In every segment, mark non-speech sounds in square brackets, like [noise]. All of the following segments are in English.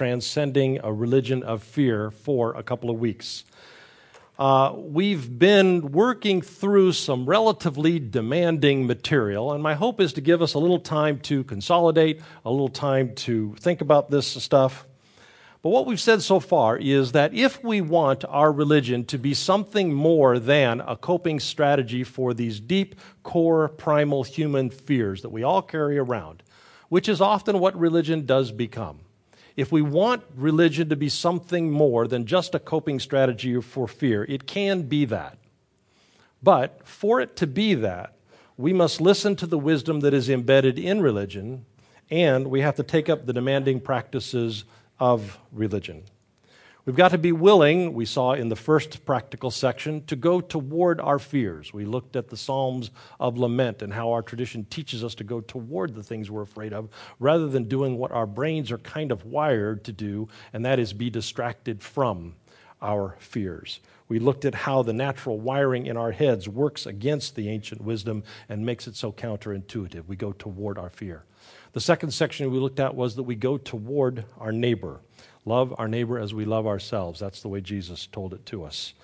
transcending a religion of fear for a couple of weeks. Uh, we've been working through some relatively demanding material, and my hope is to give us a little time to consolidate, a little time to think about this stuff. But what we've said so far is that if we want our religion to be something more than a coping strategy for these deep, core, primal human fears that we all carry around, which is often what religion does become, if we want religion to be something more than just a coping strategy for fear, it can be that. But for it to be that, we must listen to the wisdom that is embedded in religion, and we have to take up the demanding practices of religion. We've got to be willing, we saw in the first practical section, to go toward our fears. We looked at the Psalms of Lament and how our tradition teaches us to go toward the things we're afraid of rather than doing what our brains are kind of wired to do, and that is be distracted from our fears. We looked at how the natural wiring in our heads works against the ancient wisdom and makes it so counterintuitive. We go toward our fear. The second section we looked at was that we go toward our neighbor. Love our neighbor as we love ourselves. That's the way Jesus told it to us.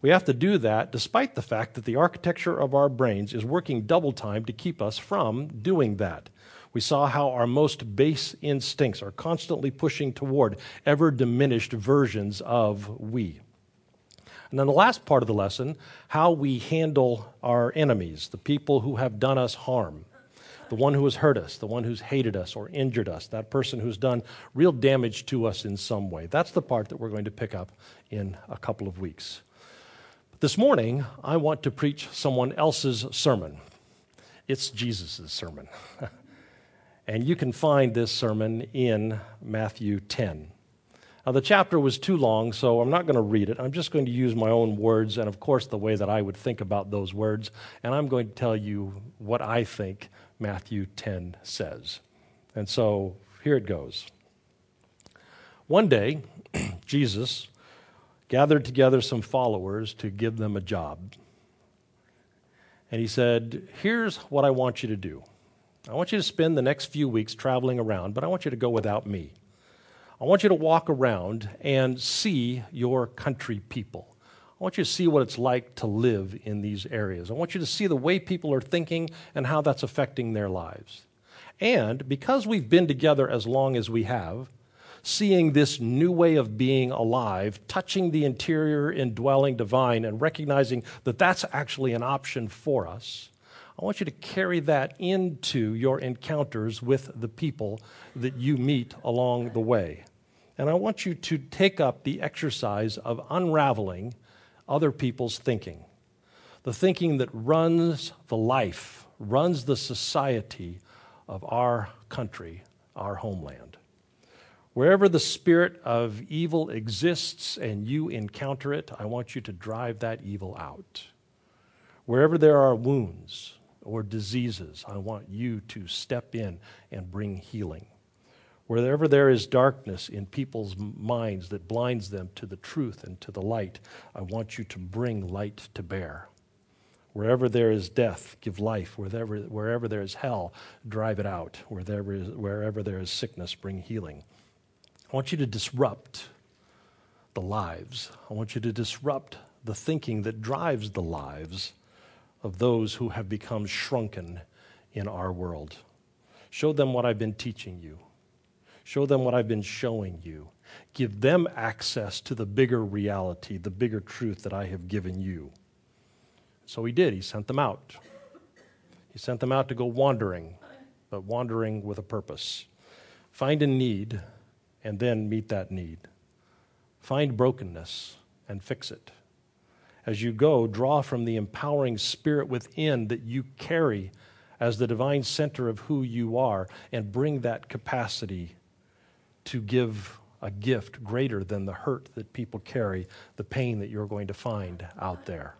We have to do that despite the fact that the architecture of our brains is working double time to keep us from doing that. We saw how our most base instincts are constantly pushing toward ever diminished versions of we. And then the last part of the lesson, how we handle our enemies, the people who have done us harm the one who has hurt us, the one who's hated us or injured us, that person who's done real damage to us in some way. That's the part that we're going to pick up in a couple of weeks. This morning, I want to preach someone else's sermon. It's Jesus' sermon. [laughs] and you can find this sermon in Matthew 10. Now, the chapter was too long, so I'm not going to read it. I'm just going to use my own words and, of course, the way that I would think about those words. And I'm going to tell you what I think Matthew 10 says. And so here it goes. One day, [clears throat] Jesus gathered together some followers to give them a job. And he said, Here's what I want you to do. I want you to spend the next few weeks traveling around, but I want you to go without me. I want you to walk around and see your country people. I want you to see what it's like to live in these areas. I want you to see the way people are thinking and how that's affecting their lives. And because we've been together as long as we have, seeing this new way of being alive, touching the interior indwelling divine, and recognizing that that's actually an option for us, I want you to carry that into your encounters with the people that you meet along the way. And I want you to take up the exercise of unraveling other people's thinking. The thinking that runs the life, runs the society of our country, our homeland. Wherever the spirit of evil exists and you encounter it, I want you to drive that evil out. Wherever there are wounds or diseases, I want you to step in and bring healing. Wherever there is darkness in people's minds that blinds them to the truth and to the light, I want you to bring light to bear. Wherever there is death, give life. Wherever, wherever there is hell, drive it out. Wherever, is, wherever there is sickness, bring healing. I want you to disrupt the lives. I want you to disrupt the thinking that drives the lives of those who have become shrunken in our world. Show them what I've been teaching you. Show them what I've been showing you. Give them access to the bigger reality, the bigger truth that I have given you. So he did. He sent them out. He sent them out to go wandering, but wandering with a purpose. Find a need and then meet that need. Find brokenness and fix it. As you go, draw from the empowering spirit within that you carry as the divine center of who you are and bring that capacity to give a gift greater than the hurt that people carry, the pain that you're going to find out there.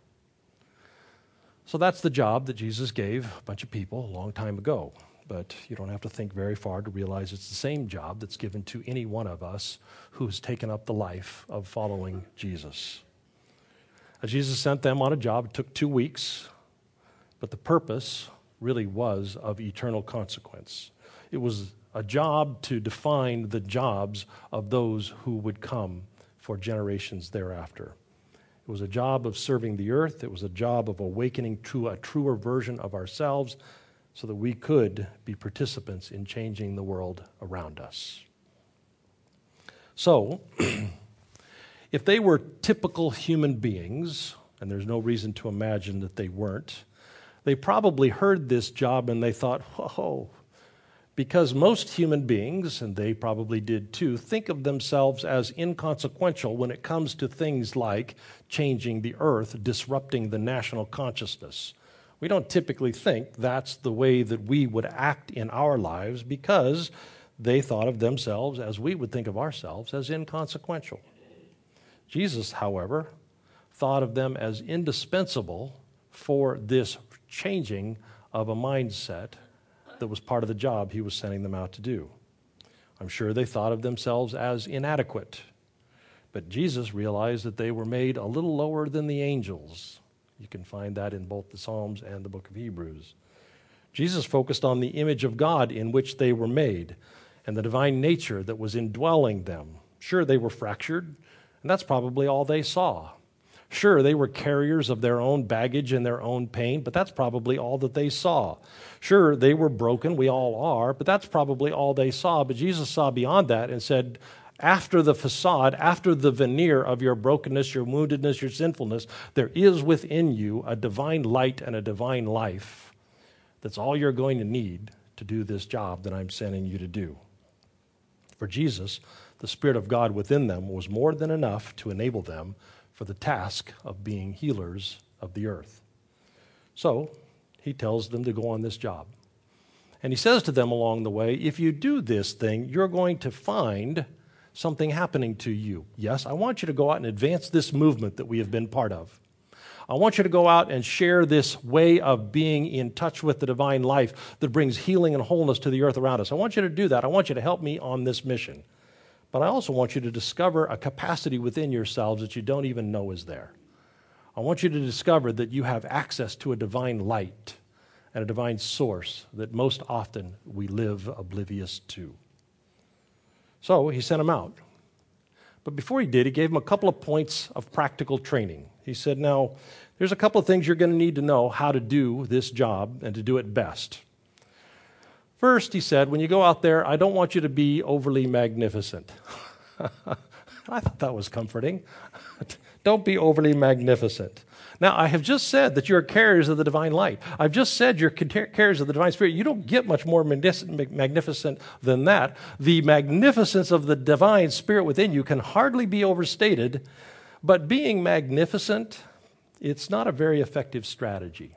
So that's the job that Jesus gave a bunch of people a long time ago. But you don't have to think very far to realize it's the same job that's given to any one of us who has taken up the life of following Jesus. As Jesus sent them on a job, it took two weeks, but the purpose really was of eternal consequence. It was a job to define the jobs of those who would come for generations thereafter. It was a job of serving the earth, it was a job of awakening to a truer version of ourselves so that we could be participants in changing the world around us. So, [clears throat] if they were typical human beings, and there's no reason to imagine that they weren't, they probably heard this job and they thought, whoa, because most human beings, and they probably did too, think of themselves as inconsequential when it comes to things like changing the earth, disrupting the national consciousness. We don't typically think that's the way that we would act in our lives because they thought of themselves as we would think of ourselves as inconsequential. Jesus, however, thought of them as indispensable for this changing of a mindset that was part of the job he was sending them out to do. I'm sure they thought of themselves as inadequate, but Jesus realized that they were made a little lower than the angels. You can find that in both the Psalms and the book of Hebrews. Jesus focused on the image of God in which they were made and the divine nature that was indwelling them. Sure, they were fractured, and that's probably all they saw. Sure, they were carriers of their own baggage and their own pain, but that's probably all that they saw. Sure, they were broken, we all are, but that's probably all they saw. But Jesus saw beyond that and said, after the facade, after the veneer of your brokenness, your woundedness, your sinfulness, there is within you a divine light and a divine life. That's all you're going to need to do this job that I'm sending you to do. For Jesus, the Spirit of God within them was more than enough to enable them for the task of being healers of the earth. So he tells them to go on this job. And he says to them along the way if you do this thing, you're going to find something happening to you. Yes, I want you to go out and advance this movement that we have been part of. I want you to go out and share this way of being in touch with the divine life that brings healing and wholeness to the earth around us. I want you to do that. I want you to help me on this mission. But I also want you to discover a capacity within yourselves that you don't even know is there. I want you to discover that you have access to a divine light and a divine source that most often we live oblivious to. So he sent them out. But before he did, he gave them a couple of points of practical training. He said, Now, there's a couple of things you're going to need to know how to do this job and to do it best. First, he said, when you go out there, I don't want you to be overly magnificent. [laughs] I thought that was comforting. [laughs] don't be overly magnificent. Now, I have just said that you're carriers of the divine light. I've just said you're carriers of the divine spirit. You don't get much more magnificent than that. The magnificence of the divine spirit within you can hardly be overstated, but being magnificent, it's not a very effective strategy.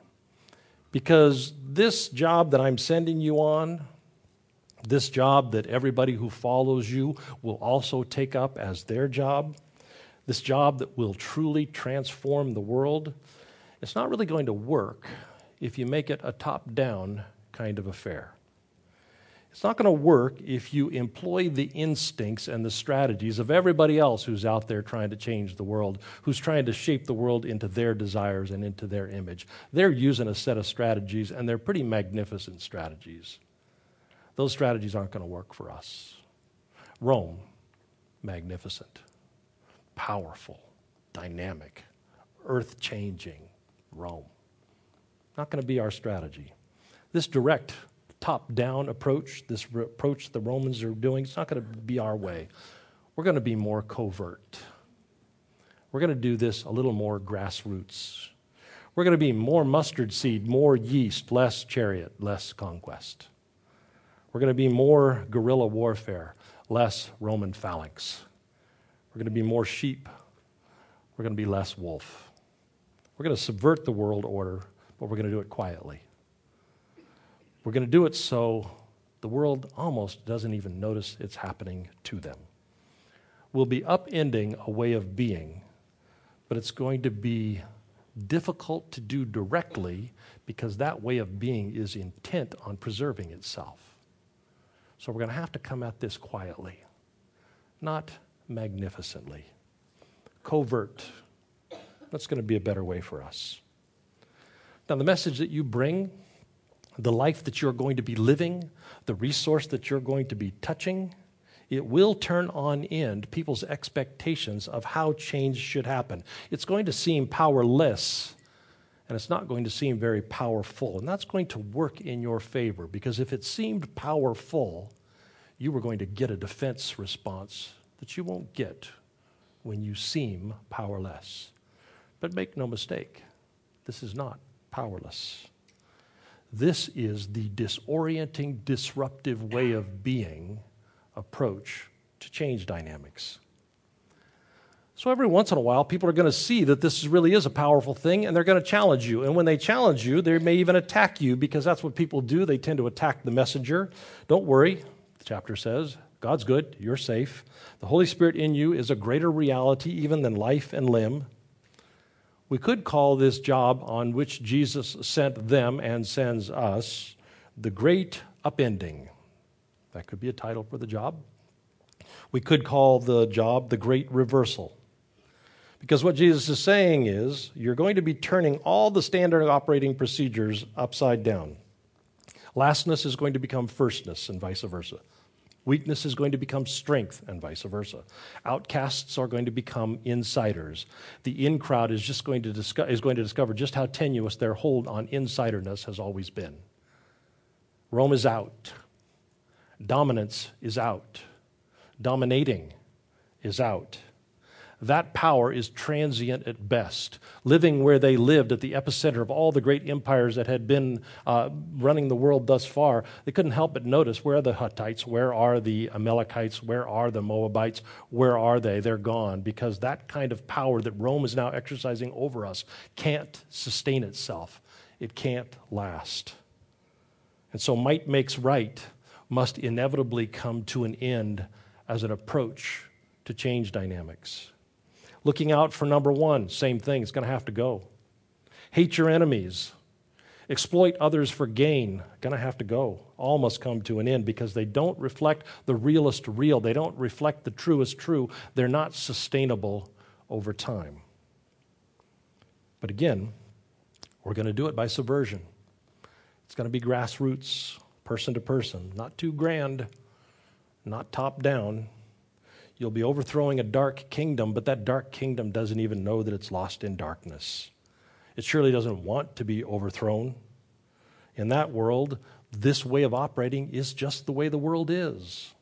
Because this job that I'm sending you on, this job that everybody who follows you will also take up as their job, this job that will truly transform the world, it's not really going to work if you make it a top down kind of affair. It's not going to work if you employ the instincts and the strategies of everybody else who's out there trying to change the world, who's trying to shape the world into their desires and into their image. They're using a set of strategies, and they're pretty magnificent strategies. Those strategies aren't going to work for us. Rome, magnificent, powerful, dynamic, earth changing Rome. Not going to be our strategy. This direct top down approach, this approach the Romans are doing, it's not going to be our way. We're going to be more covert. We're going to do this a little more grassroots. We're going to be more mustard seed, more yeast, less chariot, less conquest. We're going to be more guerrilla warfare, less Roman phalanx. We're going to be more sheep. We're going to be less wolf. We're going to subvert the world order, but we're going to do it quietly. We're going to do it so the world almost doesn't even notice it's happening to them. We'll be upending a way of being, but it's going to be difficult to do directly because that way of being is intent on preserving itself. So we're going to have to come at this quietly, not magnificently. Covert. That's going to be a better way for us. Now, the message that you bring the life that you're going to be living, the resource that you're going to be touching, it will turn on end people's expectations of how change should happen. It's going to seem powerless and it's not going to seem very powerful. And that's going to work in your favor because if it seemed powerful, you were going to get a defense response that you won't get when you seem powerless. But make no mistake, this is not powerless. This is the disorienting, disruptive way of being approach to change dynamics. So every once in a while, people are going to see that this really is a powerful thing and they're going to challenge you. And when they challenge you, they may even attack you because that's what people do. They tend to attack the messenger. Don't worry, the chapter says. God's good, you're safe. The Holy Spirit in you is a greater reality even than life and limb. We could call this job on which Jesus sent them and sends us the great upending. That could be a title for the job. We could call the job the great reversal. Because what Jesus is saying is, you're going to be turning all the standard operating procedures upside down. Lastness is going to become firstness, and vice versa. Weakness is going to become strength, and vice versa. Outcasts are going to become insiders. The in crowd is just going to, disco- is going to discover just how tenuous their hold on insiderness has always been. Rome is out. Dominance is out. Dominating is out that power is transient at best. Living where they lived at the epicenter of all the great empires that had been uh, running the world thus far, they couldn't help but notice where are the Hittites, where are the Amalekites, where are the Moabites, where are they? They're gone because that kind of power that Rome is now exercising over us can't sustain itself, it can't last. And so, might makes right must inevitably come to an end as an approach to change dynamics. Looking out for number one, same thing, it's going to have to go. Hate your enemies. Exploit others for gain, going to have to go. All must come to an end because they don't reflect the realest real. They don't reflect the truest true. They're not sustainable over time. But again, we're going to do it by subversion. It's going to be grassroots, person to person, not too grand, not top down, You'll be overthrowing a dark kingdom, but that dark kingdom doesn't even know that it's lost in darkness. It surely doesn't want to be overthrown. In that world, this way of operating is just the way the world is.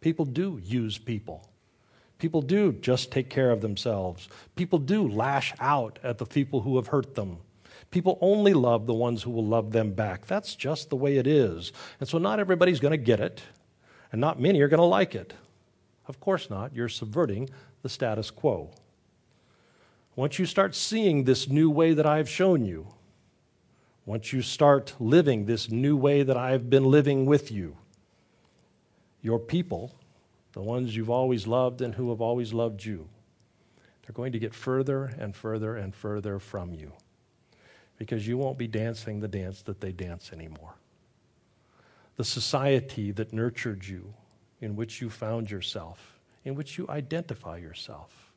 People do use people. People do just take care of themselves. People do lash out at the people who have hurt them. People only love the ones who will love them back. That's just the way it is. And so, not everybody's going to get it, and not many are going to like it. Of course not. You're subverting the status quo. Once you start seeing this new way that I've shown you, once you start living this new way that I've been living with you, your people, the ones you've always loved and who have always loved you, they're going to get further and further and further from you because you won't be dancing the dance that they dance anymore. The society that nurtured you, in which you found yourself, in which you identify yourself,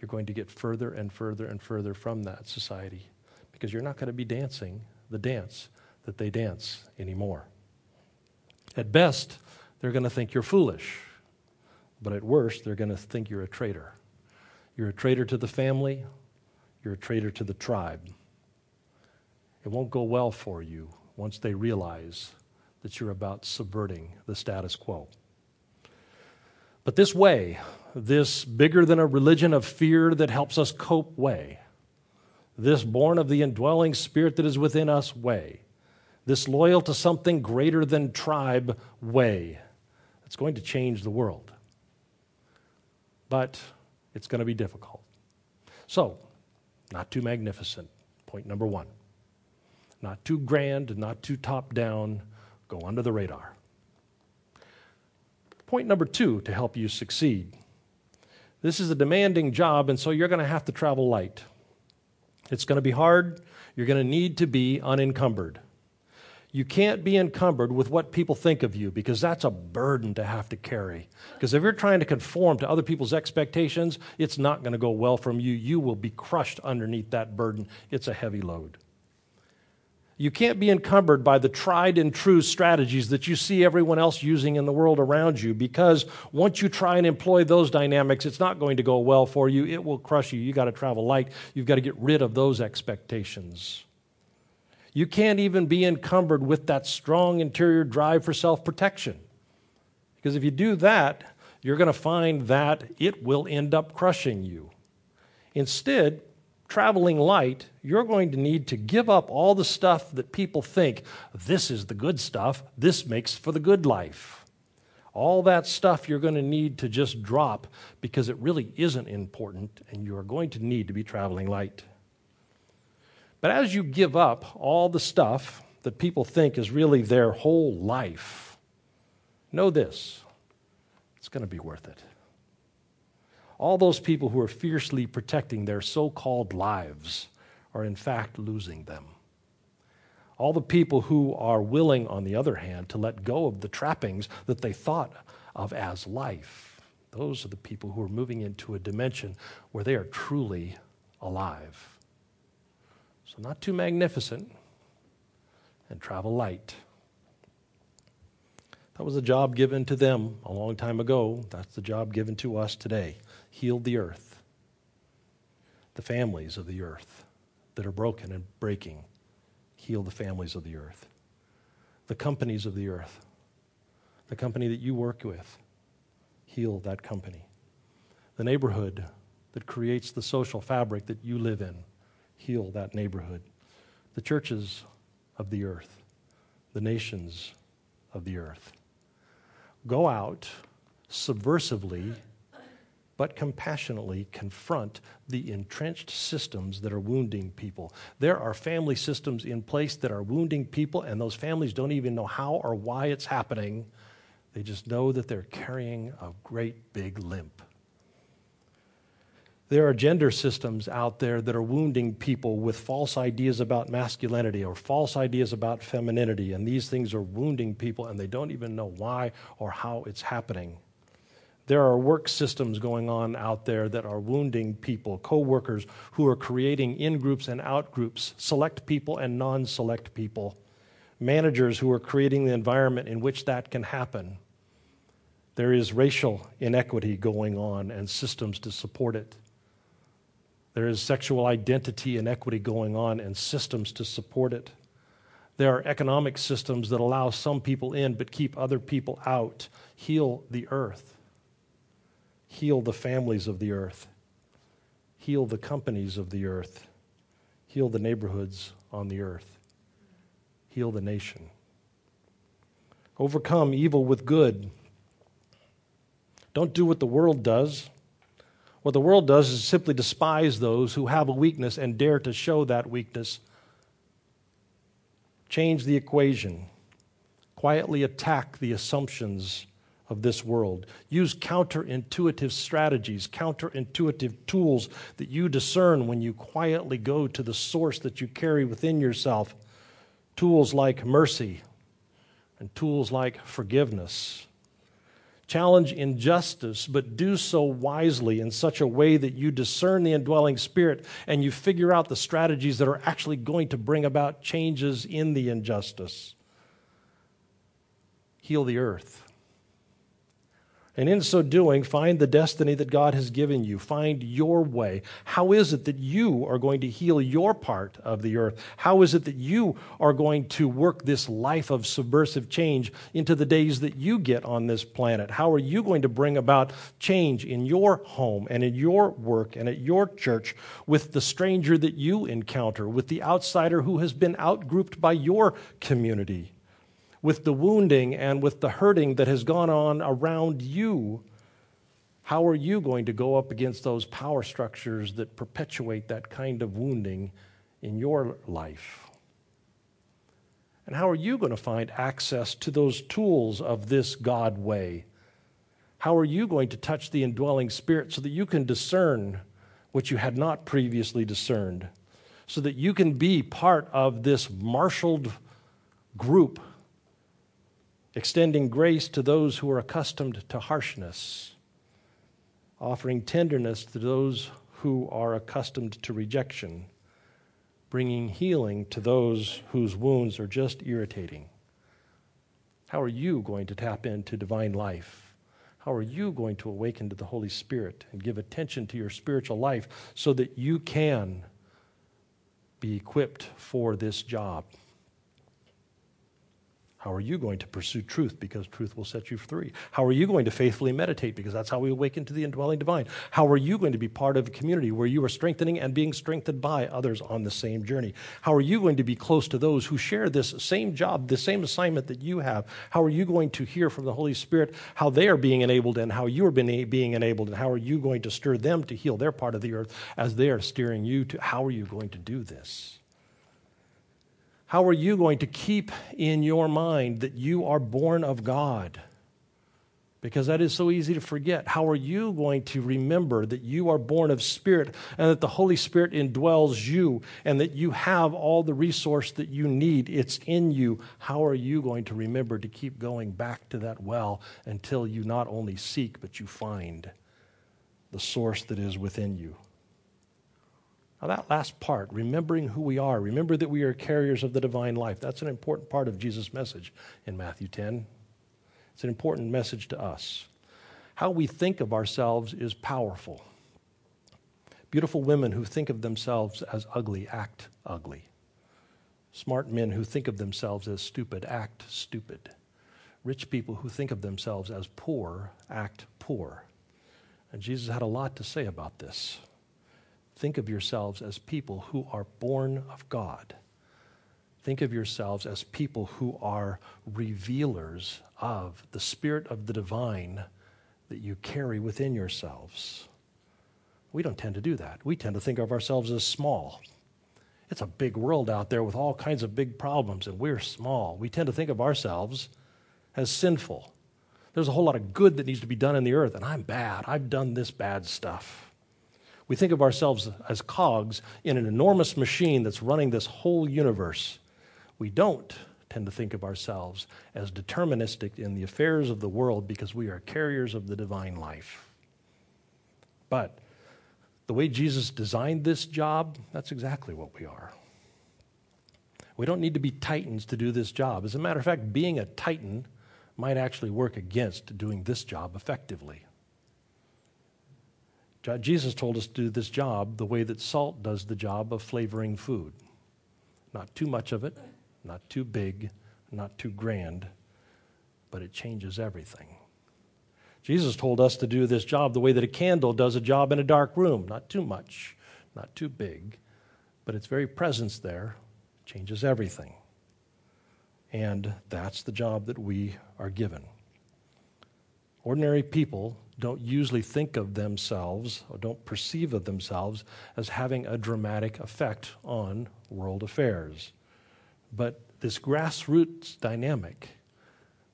you're going to get further and further and further from that society because you're not going to be dancing the dance that they dance anymore. At best, they're going to think you're foolish, but at worst, they're going to think you're a traitor. You're a traitor to the family, you're a traitor to the tribe. It won't go well for you once they realize that you're about subverting the status quo. But this way, this bigger than a religion of fear that helps us cope way, this born of the indwelling spirit that is within us way, this loyal to something greater than tribe way, it's going to change the world. But it's going to be difficult. So, not too magnificent. Point number one. Not too grand, not too top down, go under the radar. Point number two to help you succeed this is a demanding job, and so you're going to have to travel light. It's going to be hard. You're going to need to be unencumbered. You can't be encumbered with what people think of you because that's a burden to have to carry. Because if you're trying to conform to other people's expectations, it's not going to go well from you. You will be crushed underneath that burden. It's a heavy load. You can't be encumbered by the tried and true strategies that you see everyone else using in the world around you because once you try and employ those dynamics, it's not going to go well for you. It will crush you. You've got to travel light. You've got to get rid of those expectations. You can't even be encumbered with that strong interior drive for self protection. Because if you do that, you're going to find that it will end up crushing you. Instead, traveling light, you're going to need to give up all the stuff that people think this is the good stuff, this makes for the good life. All that stuff you're going to need to just drop because it really isn't important and you are going to need to be traveling light. But as you give up all the stuff that people think is really their whole life, know this it's going to be worth it all those people who are fiercely protecting their so called lives are in fact losing them. All the people who are willing, on the other hand, to let go of the trappings that they thought of as life, those are the people who are moving into a dimension where they are truly alive. So, not too magnificent, and travel light. That was a job given to them a long time ago. That's the job given to us today healed the earth, the families of the earth that are broken and breaking. Heal the families of the earth, the companies of the earth, the company that you work with. Heal that company. The neighborhood that creates the social fabric that you live in. Heal that neighborhood. The churches of the earth, the nations of the earth. Go out subversively but compassionately confront the entrenched systems that are wounding people. There are family systems in place that are wounding people, and those families don't even know how or why it's happening. They just know that they're carrying a great big limp. There are gender systems out there that are wounding people with false ideas about masculinity or false ideas about femininity, and these things are wounding people, and they don't even know why or how it's happening. There are work systems going on out there that are wounding people, co-workers who are creating in-groups and out-groups, select people and non-select people, managers who are creating the environment in which that can happen. There is racial inequity going on and systems to support it. There is sexual identity inequity going on and systems to support it. There are economic systems that allow some people in but keep other people out. Heal the earth. Heal the families of the earth. Heal the companies of the earth. Heal the neighborhoods on the earth. Heal the nation. Overcome evil with good. Don't do what the world does. What the world does is simply despise those who have a weakness and dare to show that weakness. Change the equation. Quietly attack the assumptions of this world. Use counterintuitive strategies, counterintuitive tools that you discern when you quietly go to the source that you carry within yourself. Tools like mercy and tools like forgiveness. Challenge injustice, but do so wisely in such a way that you discern the indwelling spirit and you figure out the strategies that are actually going to bring about changes in the injustice. Heal the earth and in so doing, find the destiny that God has given you. Find your way. How is it that you are going to heal your part of the earth? How is it that you are going to work this life of subversive change into the days that you get on this planet? How are you going to bring about change in your home and in your work and at your church with the stranger that you encounter, with the outsider who has been outgrouped by your community? With the wounding and with the hurting that has gone on around you, how are you going to go up against those power structures that perpetuate that kind of wounding in your life? And how are you going to find access to those tools of this God way? How are you going to touch the indwelling spirit so that you can discern what you had not previously discerned? So that you can be part of this marshaled group extending grace to those who are accustomed to harshness, offering tenderness to those who are accustomed to rejection, bringing healing to those whose wounds are just irritating? How are you going to tap into divine life? How are you going to awaken to the Holy Spirit and give attention to your spiritual life so that you can be equipped for this job? How are you going to pursue truth? Because truth will set you free. How are you going to faithfully meditate? Because that's how we awaken to the indwelling divine. How are you going to be part of a community where you are strengthening and being strengthened by others on the same journey? How are you going to be close to those who share this same job, the same assignment that you have? How are you going to hear from the Holy Spirit how they are being enabled and how you are being enabled? And how are you going to stir them to heal their part of the earth as they are steering you to? How are you going to do this? How are you going to keep in your mind that you are born of God? Because that is so easy to forget. How are you going to remember that you are born of Spirit and that the Holy Spirit indwells you and that you have all the resource that you need? It's in you. How are you going to remember to keep going back to that well until you not only seek, but you find the source that is within you? Now, that last part, remembering who we are, remember that we are carriers of the divine life, that's an important part of Jesus' message in Matthew 10. It's an important message to us. How we think of ourselves is powerful. Beautiful women who think of themselves as ugly act ugly. Smart men who think of themselves as stupid act stupid. Rich people who think of themselves as poor act poor. And Jesus had a lot to say about this. Think of yourselves as people who are born of God. Think of yourselves as people who are revealers of the Spirit of the divine that you carry within yourselves. We don't tend to do that. We tend to think of ourselves as small. It's a big world out there with all kinds of big problems, and we're small. We tend to think of ourselves as sinful. There's a whole lot of good that needs to be done in the earth, and I'm bad. I've done this bad stuff. We think of ourselves as cogs in an enormous machine that's running this whole universe. We don't tend to think of ourselves as deterministic in the affairs of the world because we are carriers of the divine life. But the way Jesus designed this job, that's exactly what we are. We don't need to be titans to do this job. As a matter of fact, being a titan might actually work against doing this job effectively. Jesus told us to do this job the way that salt does the job of flavoring food. Not too much of it, not too big, not too grand, but it changes everything. Jesus told us to do this job the way that a candle does a job in a dark room. Not too much, not too big, but its very presence there changes everything. And that's the job that we are given. Ordinary people don't usually think of themselves or don't perceive of themselves as having a dramatic effect on world affairs. But this grassroots dynamic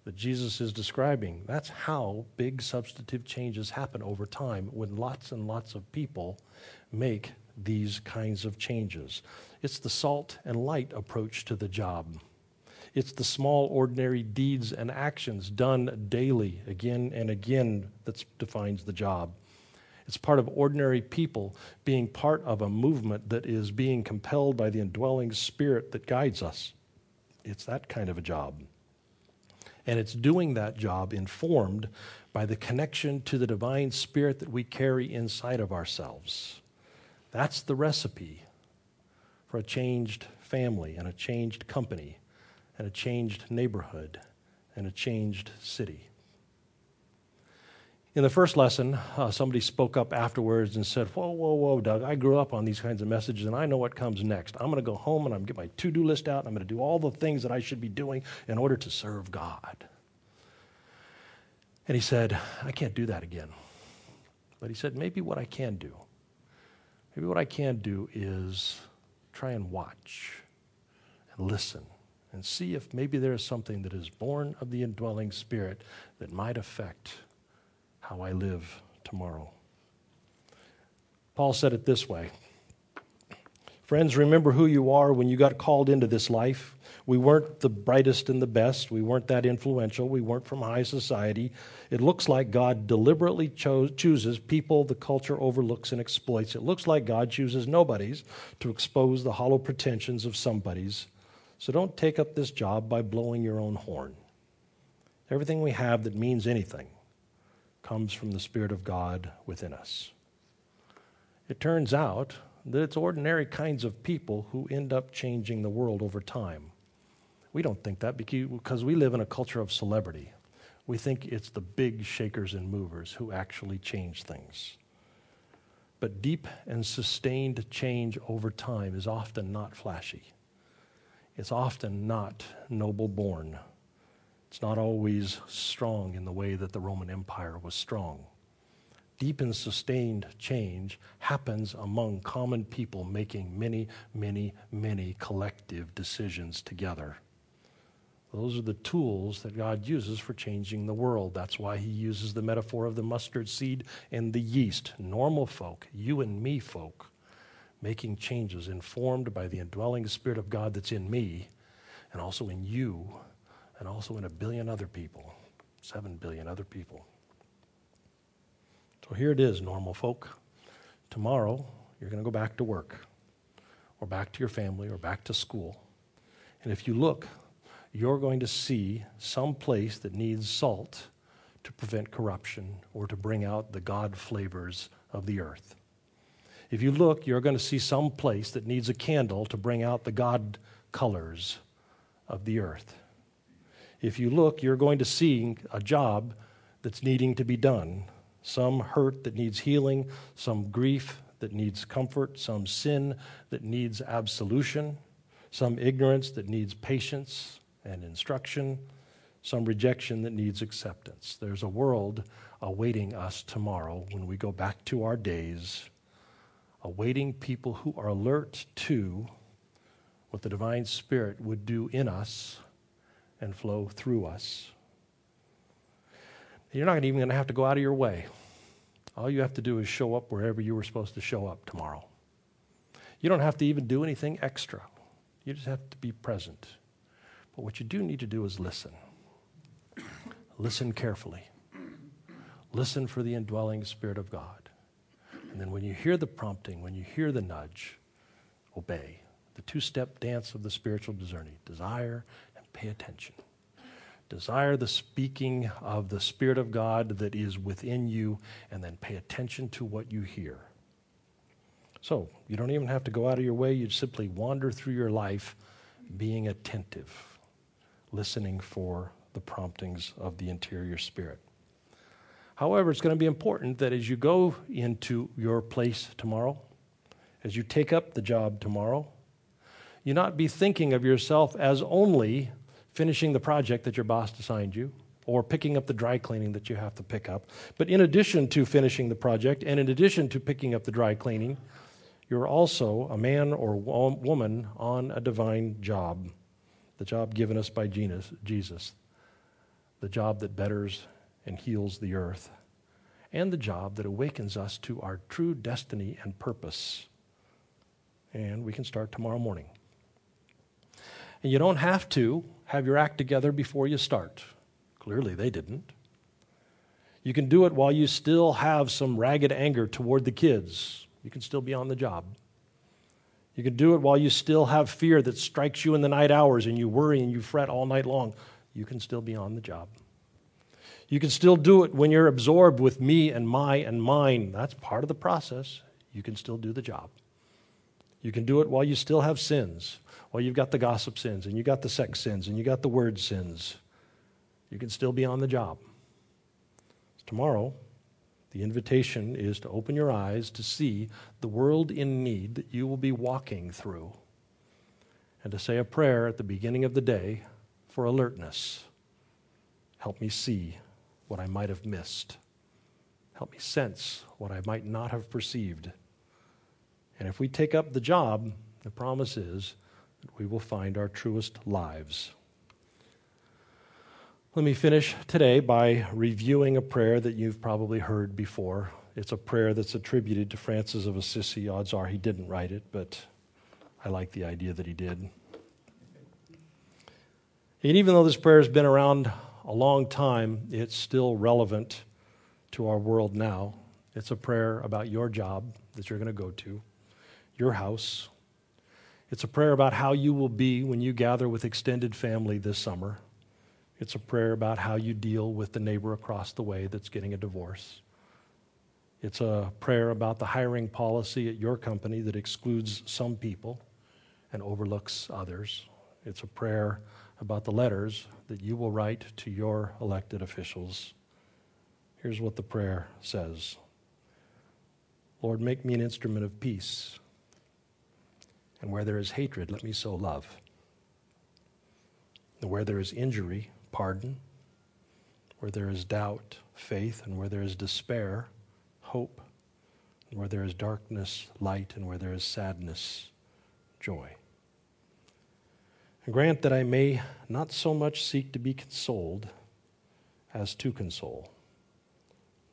that Jesus is describing, that's how big substantive changes happen over time when lots and lots of people make these kinds of changes. It's the salt and light approach to the job. It's the small, ordinary deeds and actions done daily, again and again, that defines the job. It's part of ordinary people being part of a movement that is being compelled by the indwelling spirit that guides us. It's that kind of a job. And it's doing that job informed by the connection to the divine spirit that we carry inside of ourselves. That's the recipe for a changed family and a changed company and a changed neighborhood and a changed city. In the first lesson, uh, somebody spoke up afterwards and said, Whoa, whoa, whoa, Doug, I grew up on these kinds of messages and I know what comes next. I'm going to go home and I'm going to get my to do list out and I'm going to do all the things that I should be doing in order to serve God. And he said, I can't do that again. But he said, maybe what I can do, maybe what I can do is try and watch and listen and see if maybe there is something that is born of the indwelling spirit that might affect how I live tomorrow. Paul said it this way Friends, remember who you are when you got called into this life. We weren't the brightest and the best. We weren't that influential. We weren't from high society. It looks like God deliberately cho- chooses people the culture overlooks and exploits. It looks like God chooses nobodies to expose the hollow pretensions of somebodies. So don't take up this job by blowing your own horn. Everything we have that means anything comes from the Spirit of God within us. It turns out that it's ordinary kinds of people who end up changing the world over time. We don't think that because we live in a culture of celebrity. We think it's the big shakers and movers who actually change things. But deep and sustained change over time is often not flashy. It's often not noble born. It's not always strong in the way that the Roman Empire was strong. Deep and sustained change happens among common people making many, many, many collective decisions together. Those are the tools that God uses for changing the world. That's why he uses the metaphor of the mustard seed and the yeast. Normal folk, you and me folk, making changes informed by the indwelling Spirit of God that's in me and also in you and also in a billion other people, seven billion other people. So here it is, normal folk. Tomorrow, you're going to go back to work or back to your family or back to school. And if you look, you're going to see some place that needs salt to prevent corruption or to bring out the God flavors of the earth. If you look, you're going to see some place that needs a candle to bring out the God colors of the earth. If you look, you're going to see a job that's needing to be done. Some hurt that needs healing, some grief that needs comfort, some sin that needs absolution, some ignorance that needs patience, and instruction, some rejection that needs acceptance. There's a world awaiting us tomorrow when we go back to our days, awaiting people who are alert to what the divine Spirit would do in us and flow through us. You're not even going to have to go out of your way. All you have to do is show up wherever you were supposed to show up tomorrow. You don't have to even do anything extra. You just have to be present. But what you do need to do is listen. Listen carefully. Listen for the indwelling Spirit of God. And then when you hear the prompting, when you hear the nudge, obey. The two step dance of the spiritual discerning desire and pay attention. Desire the speaking of the Spirit of God that is within you, and then pay attention to what you hear. So, you don't even have to go out of your way, you simply wander through your life being attentive listening for the promptings of the interior spirit. However, it's going to be important that as you go into your place tomorrow, as you take up the job tomorrow, you not be thinking of yourself as only finishing the project that your boss assigned you or picking up the dry cleaning that you have to pick up. But in addition to finishing the project and in addition to picking up the dry cleaning, you're also a man or woman on a divine job the job given us by Jesus, the job that betters and heals the earth, and the job that awakens us to our true destiny and purpose. And we can start tomorrow morning. And you don't have to have your act together before you start. Clearly, they didn't. You can do it while you still have some ragged anger toward the kids. You can still be on the job. You can do it while you still have fear that strikes you in the night hours and you worry and you fret all night long. You can still be on the job. You can still do it when you're absorbed with me and my and mine. That's part of the process. You can still do the job. You can do it while you still have sins, while you've got the gossip sins and you've got the sex sins and you've got the word sins. You can still be on the job. Tomorrow, the invitation is to open your eyes to see the world in need that you will be walking through and to say a prayer at the beginning of the day for alertness. Help me see what I might have missed. Help me sense what I might not have perceived. And if we take up the job, the promise is that we will find our truest lives. Let me finish today by reviewing a prayer that you've probably heard before. It's a prayer that's attributed to Francis of Assisi. Odds are he didn't write it, but I like the idea that he did. And even though this prayer has been around a long time, it's still relevant to our world now. It's a prayer about your job that you're going to go to, your house. It's a prayer about how you will be when you gather with extended family this summer. It's a prayer about how you deal with the neighbor across the way that's getting a divorce. It's a prayer about the hiring policy at your company that excludes some people and overlooks others. It's a prayer about the letters that you will write to your elected officials. Here's what the prayer says Lord, make me an instrument of peace. And where there is hatred, let me sow love. And where there is injury, pardon. Where there is doubt, faith. And where there is despair, hope. And where there is darkness, light. And where there is sadness, joy. Grant that I may not so much seek to be consoled as to console,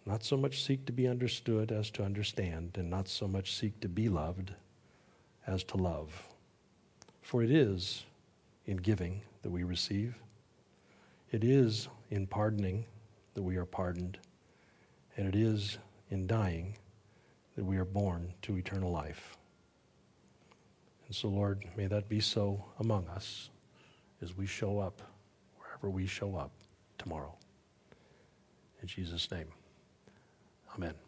not so much seek to be understood as to understand, and not so much seek to be loved as to love. For it is in giving that we receive, it is in pardoning that we are pardoned, and it is in dying that we are born to eternal life. And so, Lord, may that be so among us as we show up wherever we show up tomorrow. In Jesus' name, amen.